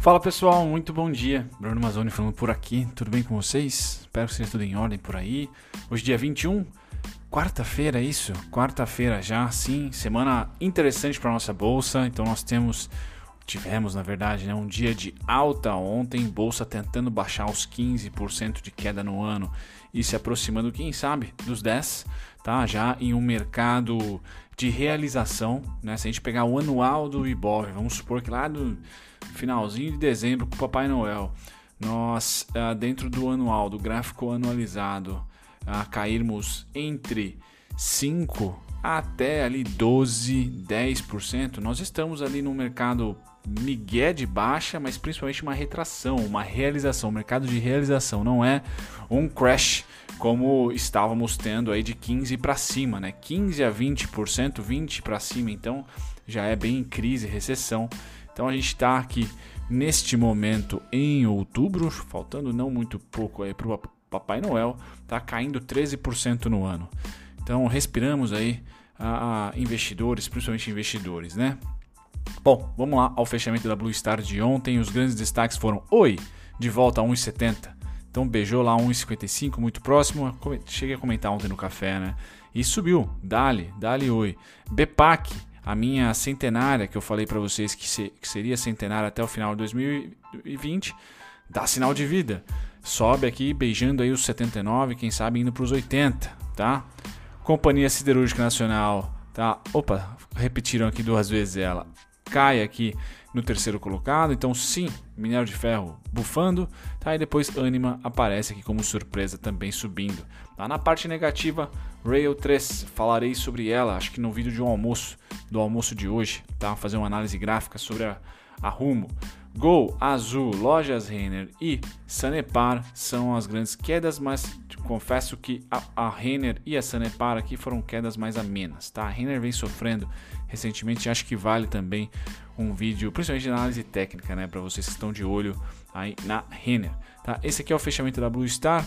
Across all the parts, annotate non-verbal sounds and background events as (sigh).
Fala pessoal, muito bom dia. Bruno Mazzoni falando por aqui. Tudo bem com vocês? Espero que seja tudo em ordem por aí. Hoje dia 21, quarta-feira, é isso? Quarta-feira já, sim. Semana interessante para nossa bolsa. Então nós temos tivemos, na verdade, né, um dia de alta ontem, bolsa tentando baixar os 15% de queda no ano e se aproximando, quem sabe, dos 10, tá? Já em um mercado de realização, né? Se a gente pegar o anual do Ibov, vamos supor que lá do finalzinho de dezembro com o Papai Noel, nós, ah, dentro do anual, do gráfico anualizado, a cairmos entre 5 até ali 12, 10%, nós estamos ali no mercado migué de baixa, mas principalmente uma retração, uma realização, mercado de realização, não é um crash como estávamos tendo aí de 15 para cima, né? 15 a 20%, 20 para cima, então já é bem crise, recessão. Então a gente está aqui neste momento em outubro, faltando não muito pouco aí para o Papai Noel, tá caindo 13% no ano. Então respiramos aí a investidores, principalmente investidores, né? Bom, vamos lá ao fechamento da Blue Star de ontem. Os grandes destaques foram Oi, de volta a 1,70. Então beijou lá 1,55, muito próximo. Cheguei a comentar ontem no café, né? E subiu. Dali, Dali Oi. Bepac, a minha centenária que eu falei para vocês que, se, que, seria centenária até o final de 2020, dá sinal de vida. Sobe aqui beijando aí os 79, quem sabe indo para os 80, tá? Companhia Siderúrgica Nacional, tá? Opa, repetiram aqui duas vezes ela. Cai aqui no terceiro colocado, então sim, minério de ferro bufando, tá? E depois Anima aparece aqui como surpresa também subindo. Tá na parte negativa, Rail 3, falarei sobre ela, acho que no vídeo de um almoço, do almoço de hoje, tá? Fazer uma análise gráfica sobre a, a Rumo. Gol, Azul, Lojas Renner e Sanepar são as grandes quedas, mas confesso que a, a Renner e a Sanepar aqui foram quedas mais amenas, tá? A Renner vem sofrendo recentemente, acho que vale também um vídeo, principalmente de análise técnica, né, para vocês que estão de olho aí na Renner, tá? Esse aqui é o fechamento da Blue Star.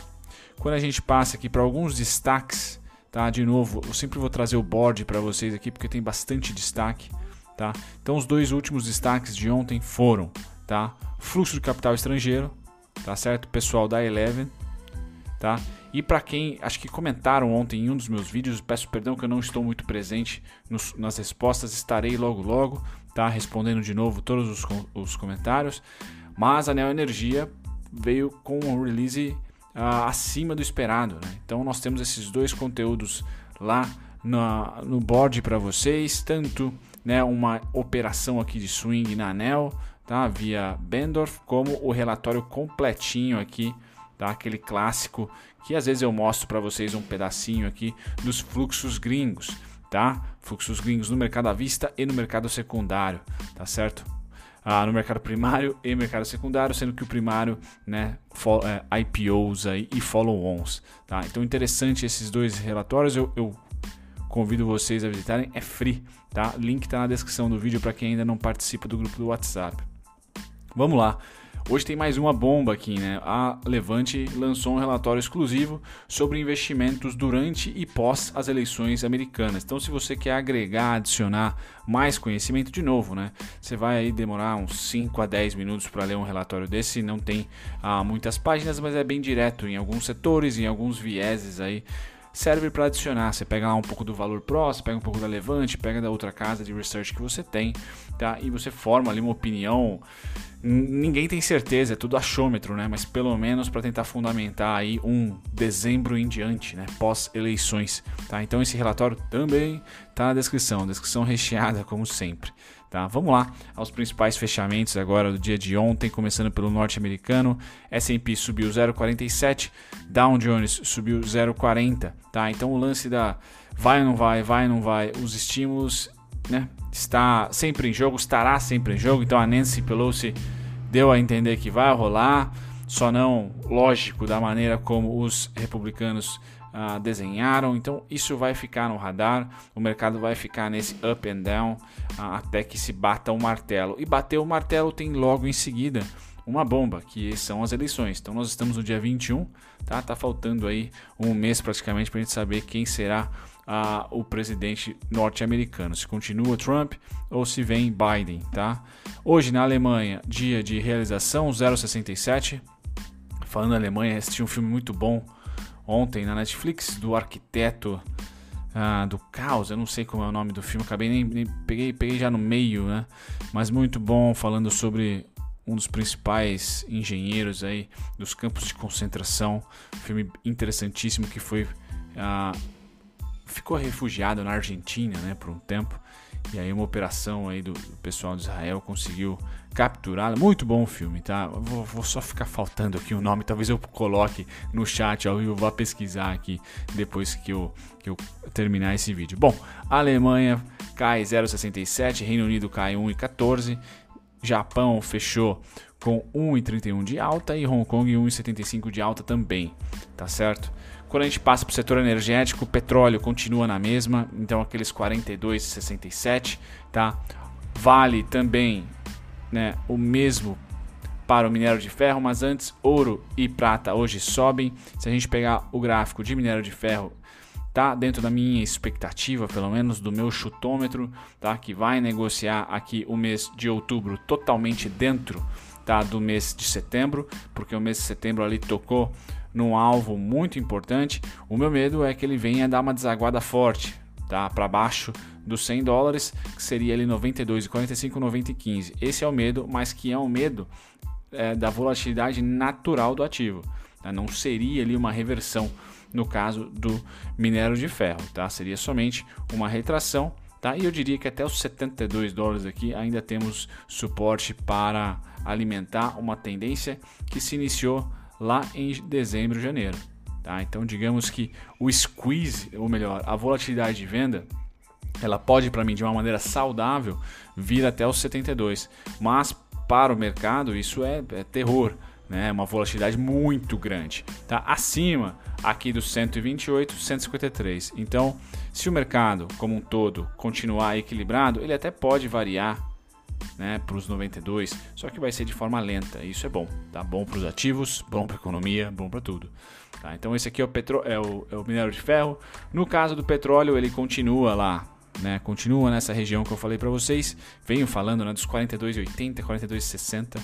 Quando a gente passa aqui para alguns destaques, tá? De novo, eu sempre vou trazer o board para vocês aqui porque tem bastante destaque, tá? Então os dois últimos destaques de ontem foram tá? Fluxo de capital estrangeiro, tá certo? Pessoal da Eleven, tá? E para quem acho que comentaram ontem em um dos meus vídeos, peço perdão que eu não estou muito presente nos, nas respostas, estarei logo logo, tá? Respondendo de novo todos os, os comentários. Mas a Neo Energia veio com um release uh, acima do esperado, né? Então nós temos esses dois conteúdos lá na, no board para vocês, tanto né, uma operação aqui de swing na Anel, tá? via Bendorf, como o relatório completinho aqui, tá? aquele clássico que às vezes eu mostro para vocês um pedacinho aqui dos fluxos gringos, tá? Fluxos gringos no mercado à vista e no mercado secundário, tá certo? Ah, no mercado primário e mercado secundário, sendo que o primário, né, é, IPOs aí e follow-ons, tá? Então interessante esses dois relatórios, eu, eu convido vocês a visitarem, é free, tá? Link está na descrição do vídeo para quem ainda não participa do grupo do WhatsApp. Vamos lá. Hoje tem mais uma bomba aqui, né? A Levante lançou um relatório exclusivo sobre investimentos durante e pós as eleições americanas. Então, se você quer agregar, adicionar mais conhecimento, de novo, né? Você vai aí demorar uns 5 a 10 minutos para ler um relatório desse. Não tem ah, muitas páginas, mas é bem direto em alguns setores, em alguns vieses aí serve para adicionar. Você pega lá um pouco do valor próximo, pega um pouco da Levante, pega da outra casa de research que você tem, tá? E você forma ali uma opinião. Ninguém tem certeza, é tudo achômetro, né? Mas pelo menos para tentar fundamentar aí um dezembro em diante, né? Pós eleições, tá? Então esse relatório também tá na descrição, descrição recheada como sempre. Tá? Vamos lá aos principais fechamentos agora do dia de ontem, começando pelo norte-americano. S&P subiu 0,47, Dow Jones subiu 0,40. Tá? Então o lance da vai ou não vai, vai ou não vai, os estímulos, né? Está sempre em jogo, estará sempre em jogo. Então a Nancy Pelosi deu a entender que vai rolar, só não lógico da maneira como os republicanos uh, desenharam. Então isso vai ficar no radar, o mercado vai ficar nesse up and down uh, até que se bata o martelo. E bater o martelo tem logo em seguida uma bomba, que são as eleições. Então nós estamos no dia 21, tá? Tá faltando aí um mês praticamente para a gente saber quem será ah, o presidente norte-americano, se continua Trump ou se vem Biden, tá? Hoje na Alemanha, dia de realização 067. Falando na Alemanha, assisti um filme muito bom ontem na Netflix do arquiteto ah, do caos, eu não sei como é o nome do filme, acabei nem, nem, peguei, peguei já no meio, né? Mas muito bom, falando sobre um dos principais engenheiros aí dos campos de concentração, filme interessantíssimo que foi ah, ficou refugiado na Argentina, né, por um tempo. E aí uma operação aí do, pessoal de Israel conseguiu capturá-la. Muito bom o filme, tá? Vou, vou, só ficar faltando aqui o nome, talvez eu coloque no chat ao vivo, vá pesquisar aqui depois que eu, que eu terminar esse vídeo. Bom, Alemanha cai 0,67, Reino Unido cai 1,14, Japão fechou com 1,31 de alta e Hong Kong 1,75 de alta também, tá certo? Quando a gente passa para o setor energético, o petróleo continua na mesma, então aqueles 42,67, tá? Vale também, né, o mesmo para o minério de ferro, mas antes ouro e prata hoje sobem. Se a gente pegar o gráfico de minério de ferro, tá dentro da minha expectativa, pelo menos do meu chutômetro, tá? Que vai negociar aqui o mês de outubro totalmente dentro, tá? Do mês de setembro, porque o mês de setembro ali tocou num alvo muito importante, o meu medo é que ele venha dar uma desaguada forte, tá? Para baixo dos 100 dólares, que seria ali 92,45, 90,15. Esse é o medo, mas que é um medo é, da volatilidade natural do ativo. Tá? Não seria ali uma reversão no caso do minério de ferro, tá? Seria somente uma retração, tá? E eu diria que até os 72 dólares aqui ainda temos suporte para alimentar uma tendência que se iniciou lá em dezembro, janeiro. Tá? Então, digamos que o squeeze, ou melhor, a volatilidade de venda, ela pode para mim de uma maneira saudável vir até os 72, mas para o mercado isso é, é terror, né? Uma volatilidade muito grande, tá? Acima aqui dos 128, 153. Então, se o mercado como um todo continuar equilibrado, ele até pode variar né, para os 92, só que vai ser de forma lenta. Isso é bom, tá bom para os ativos, bom para a economia, bom para tudo. Tá? Então esse aqui é o, petro é, o, é o minério de ferro. No caso do petróleo, ele continua lá, né, continua nessa região que eu falei para vocês. Venho falando né, dos 42,80, 42,60.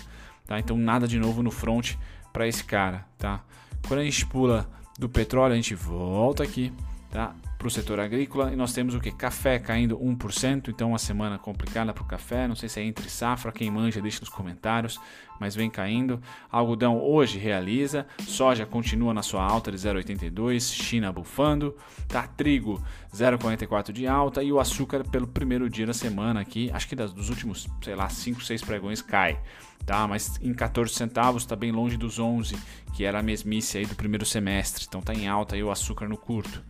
Tá? Então nada de novo no front para esse cara. Tá? Quando a gente pula do petróleo, a gente volta aqui tá? Para o setor agrícola. E nós temos o que? Café caindo 1%, então uma semana complicada para o café. Não sei se é entre safra, quem manja deixa nos comentários, mas vem caindo. Algodão hoje realiza, soja continua na sua alta de 0,82, China bufando, tá? Trigo 0,44 de alta e o açúcar pelo primeiro dia da semana aqui, acho que das, dos últimos, sei lá, 5, 6 pregões cai. Tá, mas em 14 centavos está bem longe dos 11, que era a mesmice aí do primeiro semestre. Então tá em alta aí o açúcar no curto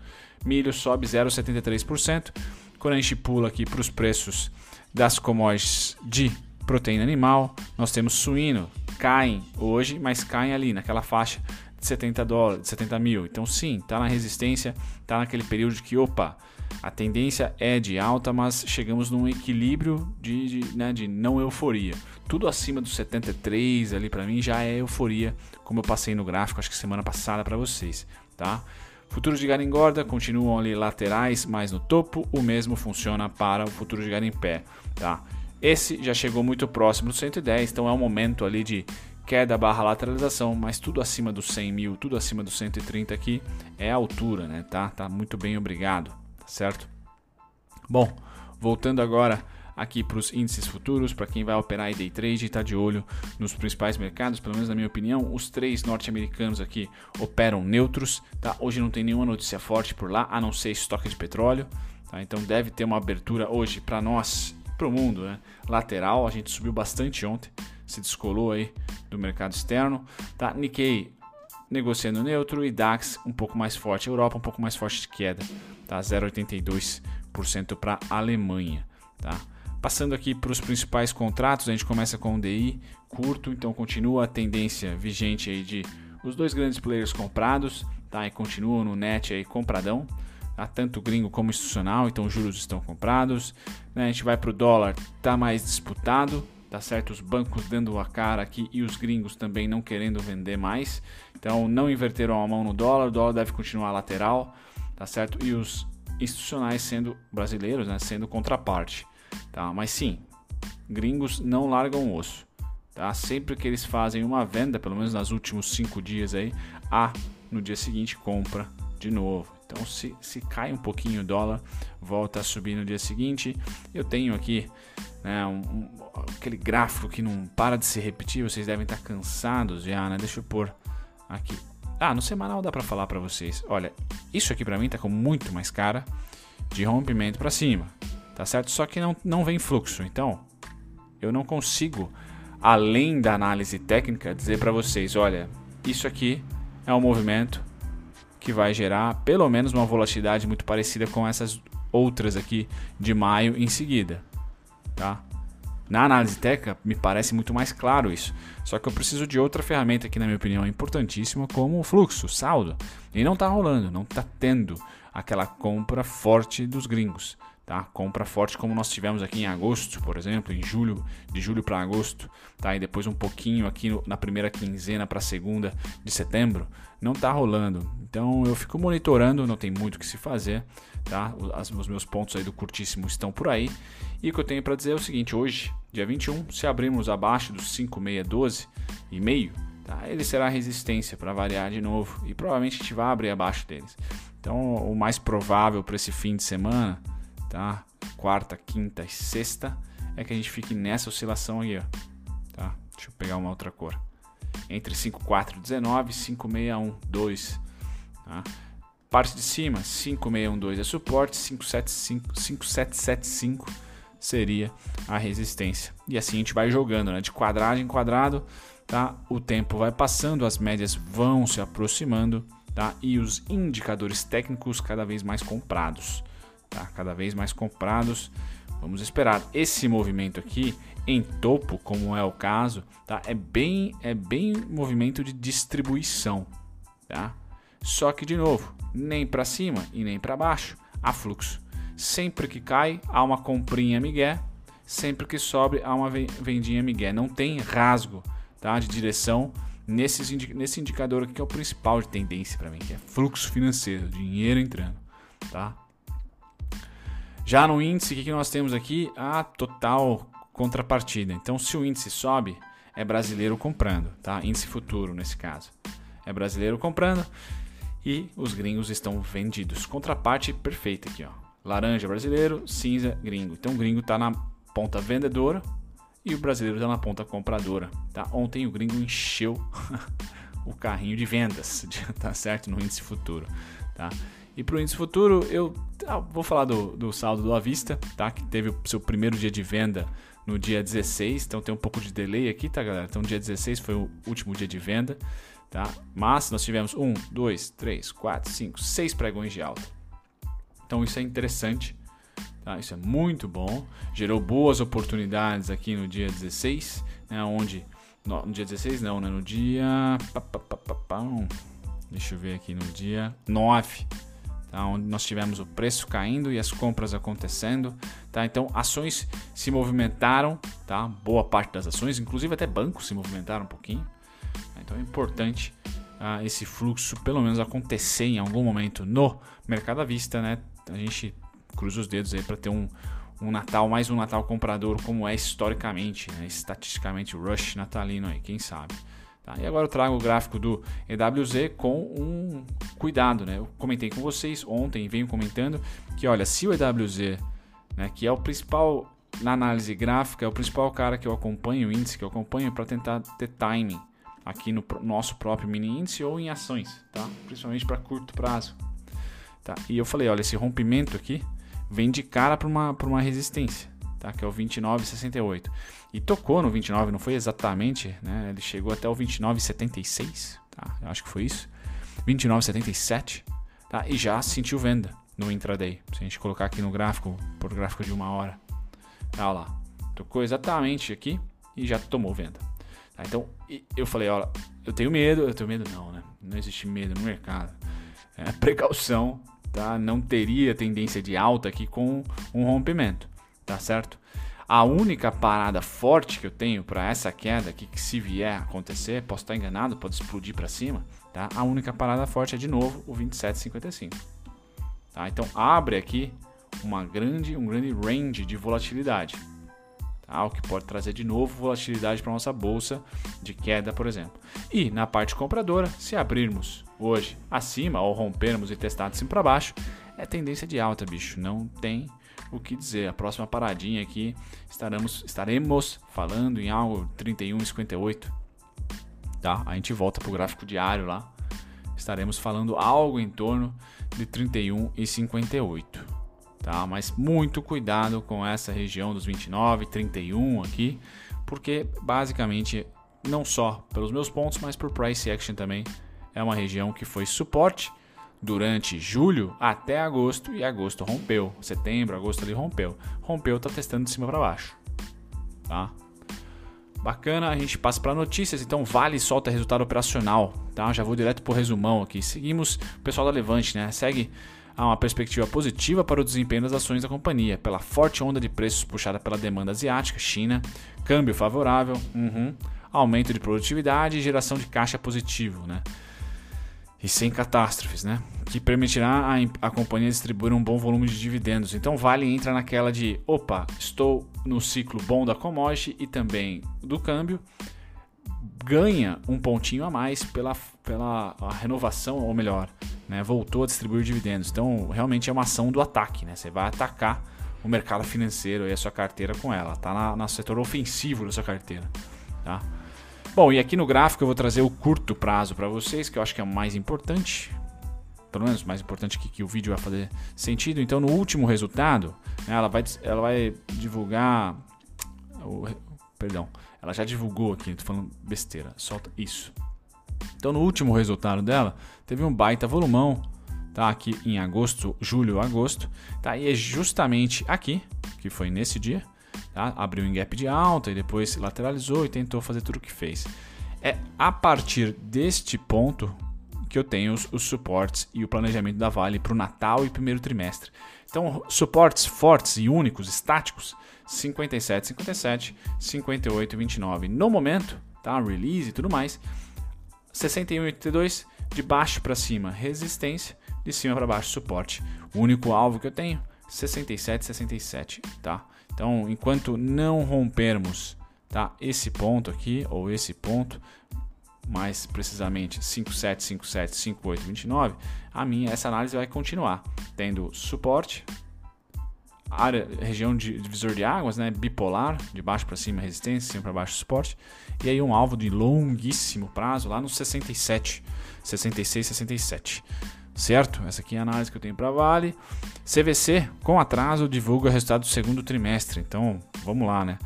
milho sobe 0,73%. Quando a gente pula aqui para os preços das commodities de proteína animal, nós temos suíno, caem hoje, mas caem ali naquela faixa de 70 dólares, de 70 mil. Então sim, está na resistência, está naquele período que, opa, a tendência é de alta, mas chegamos num equilíbrio de, de, né, de não euforia. Tudo acima dos 73 ali para mim já é euforia, como eu passei no gráfico, acho que semana passada para vocês, tá? Futuros de gado engorda continuam ali laterais, mas no topo o mesmo funciona para o futuro de gado em pé. Tá? Esse já chegou muito próximo do 110, então é um momento ali de queda barra lateralização, mas tudo acima dos 100 mil, tudo acima dos 130 aqui é a altura, né? Tá, tá muito bem, obrigado, tá certo? Bom, voltando agora aqui para os índices futuros, para quem vai operar em day trade e está de olho nos principais mercados, pelo menos na minha opinião, os três norte-americanos aqui operam neutros, tá? Hoje não tem nenhuma notícia forte por lá, a não ser estoque de petróleo, tá? Então deve ter uma abertura hoje para nós, para o mundo, né? Lateral, a gente subiu bastante ontem, se descolou aí do mercado externo, tá? Nikkei negociando neutro e DAX um pouco mais forte, Europa um pouco mais forte de queda, tá? 0,82% para Alemanha, tá? Passando aqui para os principais contratos, a gente começa com o DI curto, então continua a tendência vigente aí de os dois grandes players comprados, tá? E continuam no net aí compradão, tá? tanto gringo como institucional, então os juros estão comprados. Né? A gente vai para o dólar, tá mais disputado, tá certo? Os bancos dando a cara aqui e os gringos também não querendo vender mais, então não inverteram a mão no dólar, o dólar deve continuar lateral, tá certo? E os institucionais sendo brasileiros, né, sendo contraparte, tá? Mas sim, gringos não largam o osso, tá? Sempre que eles fazem uma venda, pelo menos nos últimos cinco dias aí, a no dia seguinte compra de novo. Então, se, se cai um pouquinho o dólar, volta a subir no dia seguinte. Eu tenho aqui né, um, um, aquele gráfico que não para de se repetir. Vocês devem estar cansados já, né? Deixa eu pôr aqui. Ah, no semanal dá para falar para vocês. Olha, isso aqui para mim tá com muito mais cara de rompimento para cima, tá certo? Só que não, não vem fluxo. Então, eu não consigo, além da análise técnica, dizer para vocês, olha, isso aqui é um movimento que vai gerar pelo menos uma volatilidade muito parecida com essas outras aqui de maio em seguida, tá? Na análise técnica me parece muito mais claro isso. Só que eu preciso de outra ferramenta que na minha opinião é importantíssima, como o fluxo, o saldo. E não está rolando, não está tendo aquela compra forte dos gringos tá? Compra forte como nós tivemos aqui em agosto, por exemplo, em julho, de julho para agosto, tá? E depois um pouquinho aqui no, na primeira quinzena para a segunda de setembro, não tá rolando. Então eu fico monitorando, não tem muito o que se fazer, tá? Os, os meus pontos aí do curtíssimo estão por aí. E o que eu tenho para dizer é o seguinte, hoje, dia 21, se abrirmos abaixo dos 5612 e meio, tá? Ele será resistência para variar de novo e provavelmente a gente vai abrir abaixo deles. Então, o mais provável para esse fim de semana tá? Quarta, quinta e sexta é que a gente fique nessa oscilação aí, ó, tá? Deixa eu pegar uma outra cor. Entre 5419 e 5612, tá? Parte de cima, 5612 é suporte, 575, 5775 seria a resistência. E assim a gente vai jogando, né? De quadrado em quadrado, tá? O tempo vai passando, as médias vão se aproximando, tá? E os indicadores técnicos cada vez mais comprados tá? cada vez mais comprados. Vamos esperar. Esse movimento aqui em topo, como é o caso, tá? É bem é bem movimento de distribuição, tá? Só que de novo, nem para cima e nem para baixo há fluxo. Sempre que cai há uma comprinha migué, sempre que sobe há uma vendinha migué. Não tem rasgo, tá? De direção nesse, nesse indicador aqui que é o principal de tendência para mim, que é fluxo financeiro, dinheiro entrando, tá? Já no índice, o que nós temos aqui? A total contrapartida. Então, se o índice sobe, é brasileiro comprando, tá? Índice futuro nesse caso. É brasileiro comprando e os gringos estão vendidos. Contraparte perfeita aqui, ó. Laranja brasileiro, cinza gringo. Então o gringo está na ponta vendedora e o brasileiro está na ponta compradora, tá? Ontem o gringo encheu (laughs) o carrinho de vendas, (laughs) tá certo? No índice futuro, tá? E para o índice futuro, eu ah, vou falar do, do saldo do Avista, tá? Que teve o seu primeiro dia de venda no dia 16, então tem um pouco de delay aqui, tá, galera? Então, dia 16 foi o último dia de venda, tá? Mas nós tivemos um, dois, três, quatro, cinco, seis pregões de alta. Então, isso é interessante, tá? Isso é muito bom. Gerou boas oportunidades aqui no dia 16, né? Onde no, no dia 16 não, né? No dia Deixa eu ver aqui no dia 9 tá? onde nós tivemos o preço caindo e as compras acontecendo. Tá? Então, ações se movimentaram, tá? boa parte das ações, inclusive até bancos se movimentaram um pouquinho. Então, é importante uh, esse fluxo, pelo menos, acontecer em algum momento no mercado à vista. Né? A gente cruza os dedos aí para ter um, um Natal, mais um Natal comprador, como é historicamente, né? estatisticamente, o rush natalino aí, quem sabe. Tá? E agora eu trago o gráfico do EWZ com um cuidado. Né? Eu comentei com vocês ontem, venho comentando que, olha, se o EWZ, né, que é o principal na análise gráfica, é o principal cara que eu acompanho, o índice que eu acompanho, para tentar ter timing aqui no nosso próprio mini índice ou em ações, tá? principalmente para curto prazo. Tá? E eu falei, olha, esse rompimento aqui vem de cara para uma, uma resistência tá? que é o 29,68. E tocou no 29, não foi exatamente, né? ele chegou até o 29,76, tá? eu acho que foi isso, 29,77, tá? e já sentiu venda no intraday. Se a gente colocar aqui no gráfico, por gráfico de uma hora, tá lá, tocou exatamente aqui e já tomou venda. Tá? Então eu falei, olha, eu tenho medo, eu tenho medo não, né? Não existe medo no mercado. É precaução, tá? Não teria tendência de alta aqui com um rompimento tá certo? A única parada forte que eu tenho para essa queda aqui, que se vier a acontecer, posso estar enganado, pode explodir para cima, tá? A única parada forte é de novo o 27,55. Tá? Então abre aqui uma grande, um grande range de volatilidade, tá? o que pode trazer de novo volatilidade para nossa bolsa de queda, por exemplo. E na parte compradora, se abrirmos hoje acima ou rompermos e testar de cima para baixo, é tendência de alta, bicho. Não tem o que dizer. A próxima paradinha aqui estaremos, estaremos falando em algo 31,58. Tá? A gente volta para o gráfico diário lá. Estaremos falando algo em torno de 31,58. Tá? Mas muito cuidado com essa região dos 29, 31 aqui, porque basicamente não só pelos meus pontos, mas por price action também é uma região que foi suporte durante julho até agosto e agosto rompeu. Setembro, agosto ali rompeu. Rompeu, tá testando de cima para baixo. Tá? Bacana, a gente passa para notícias. Então, Vale solta resultado operacional, tá? Já vou direto pro resumão aqui. Seguimos o pessoal da Levante, né? Segue uma perspectiva positiva para o desempenho das ações da companhia, pela forte onda de preços puxada pela demanda asiática, China, câmbio favorável, uhum, aumento de produtividade e geração de caixa positivo, né? E sem catástrofes, né? Que permitirá a, a companhia distribuir um bom volume de dividendos. Então, Vale entra naquela de: opa, estou no ciclo bom da commodity e também do câmbio, ganha um pontinho a mais pela, pela renovação, ou melhor, né? voltou a distribuir dividendos. Então, realmente é uma ação do ataque, né? Você vai atacar o mercado financeiro e a sua carteira com ela, tá no setor ofensivo da sua carteira, tá? Bom, e aqui no gráfico eu vou trazer o curto prazo para vocês, que eu acho que é o mais importante. Pelo menos mais importante que, que o vídeo vai fazer sentido. Então, no último resultado, né, ela, vai, ela vai divulgar. O, perdão, ela já divulgou aqui, tô falando besteira, solta isso. Então, no último resultado dela, teve um baita volumão, tá? Aqui em agosto, julho, agosto, tá? E é justamente aqui, que foi nesse dia, Tá? Abriu em gap de alta e depois lateralizou e tentou fazer tudo o que fez. É a partir deste ponto que eu tenho os, os suportes e o planejamento da Vale para o Natal e primeiro trimestre. Então, suportes fortes e únicos, estáticos, 57, 57, 58 29. No momento, tá? Release e tudo mais, 61 82 de baixo para cima, resistência, de cima para baixo, suporte. O único alvo que eu tenho, 67, 67, tá? Então, enquanto não rompermos tá, esse ponto aqui, ou esse ponto, mais precisamente 57, 57, 58, 29, a minha essa análise vai continuar tendo suporte, área, região de divisor de águas, né, bipolar, de baixo para cima resistência, de cima para baixo suporte, e aí um alvo de longuíssimo prazo lá no 67, 66, 67 certo? Essa aqui é a análise que eu tenho para Vale. CVC, com atraso, divulga resultado do segundo trimestre. Então, vamos lá, né?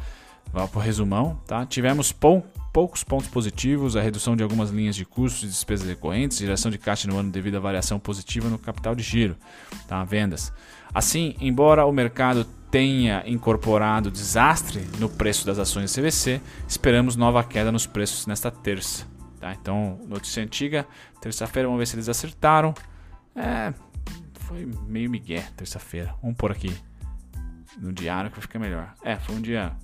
Vamos para o resumão, tá? Tivemos pou, poucos pontos positivos, a redução de algumas linhas de custos e despesas recorrentes, geração de caixa no ano devido à variação positiva no capital de giro, tá? Vendas. Assim, embora o mercado tenha incorporado desastre no preço das ações da CVC, esperamos nova queda nos preços nesta terça. Tá? Então, notícia antiga, terça-feira, vamos ver se eles acertaram. É, foi meio migué terça-feira. Vamos pôr aqui no diário que vai ficar melhor. É, foi um dia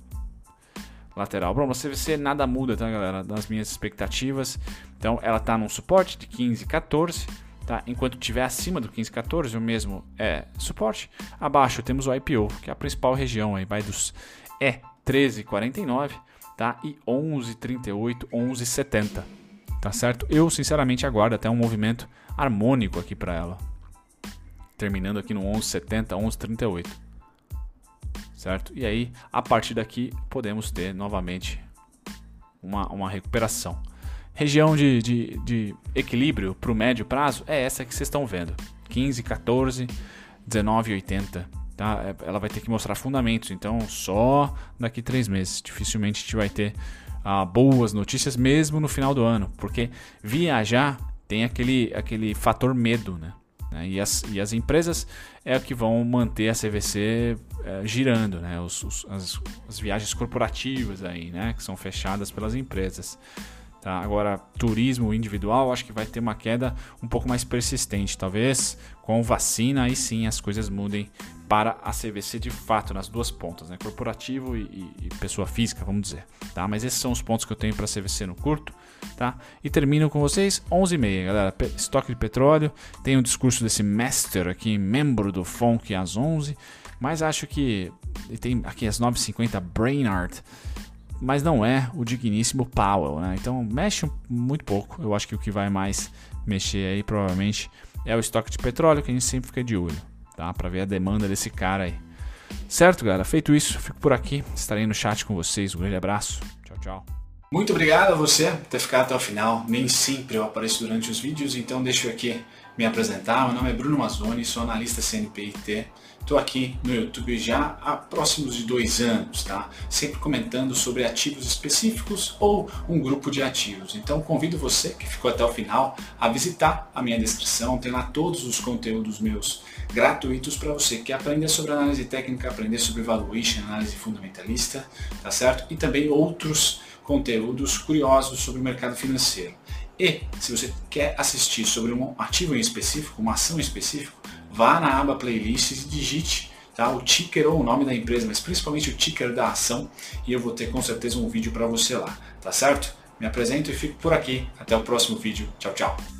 lateral. Bom, você CVC nada muda, tá, galera? Das minhas expectativas. Então, ela tá num suporte de 15, 14. Tá? Enquanto estiver acima do 15, 14, o mesmo é suporte. Abaixo temos o IPO, que é a principal região aí, vai dos é 13,49 tá? e 11,38, 11,70. Tá certo? Eu sinceramente aguardo até um movimento harmônico aqui para ela. Terminando aqui no 1170, 1138. Certo? E aí, a partir daqui, podemos ter novamente uma, uma recuperação. Região de, de, de equilíbrio para o médio prazo é essa que vocês estão vendo: 15, 14, 19, 80. Tá? É, ela vai ter que mostrar fundamentos, então só daqui três meses. Dificilmente a gente vai ter ah, boas notícias, mesmo no final do ano, porque viajar tem aquele, aquele fator medo, né? né? E, as, e as empresas é o que vão manter a CVC é, girando, né? Os, os, as, as, viagens corporativas aí, né? Que são fechadas pelas empresas. Tá? Agora, turismo individual, acho que vai ter uma queda um pouco mais persistente. Talvez com vacina, aí sim as coisas mudem para a CVC de fato, nas duas pontas, né? corporativo e, e, e pessoa física, vamos dizer. Tá? Mas esses são os pontos que eu tenho para a CVC no curto. Tá? E termino com vocês 11h30, galera. Estoque de petróleo. Tem o um discurso desse master aqui, membro do FONC às 11 Mas acho que tem aqui às 9h50 Brainard mas não é o digníssimo Powell, né? Então mexe muito pouco. Eu acho que o que vai mais mexer aí provavelmente é o estoque de petróleo que a gente sempre fica de olho, tá? Para ver a demanda desse cara aí. Certo, galera? Feito isso, fico por aqui. Estarei no chat com vocês. Um grande abraço. Tchau, tchau. Muito obrigado a você por ter ficado até o final. Nem sempre eu apareço durante os vídeos, então deixo aqui me apresentar. Meu nome é Bruno Mazzoni, sou analista CNPIT. Estou aqui no YouTube já há próximos de dois anos, tá? Sempre comentando sobre ativos específicos ou um grupo de ativos. Então convido você que ficou até o final a visitar a minha descrição. Tem lá todos os conteúdos meus gratuitos para você que aprender sobre análise técnica, aprender sobre valuation, análise fundamentalista, tá certo? E também outros conteúdos curiosos sobre o mercado financeiro. E se você quer assistir sobre um ativo em específico, uma ação em específico, vá na aba playlists e digite tá, o ticker ou o nome da empresa, mas principalmente o ticker da ação e eu vou ter com certeza um vídeo para você lá, tá certo? Me apresento e fico por aqui. Até o próximo vídeo. Tchau, tchau.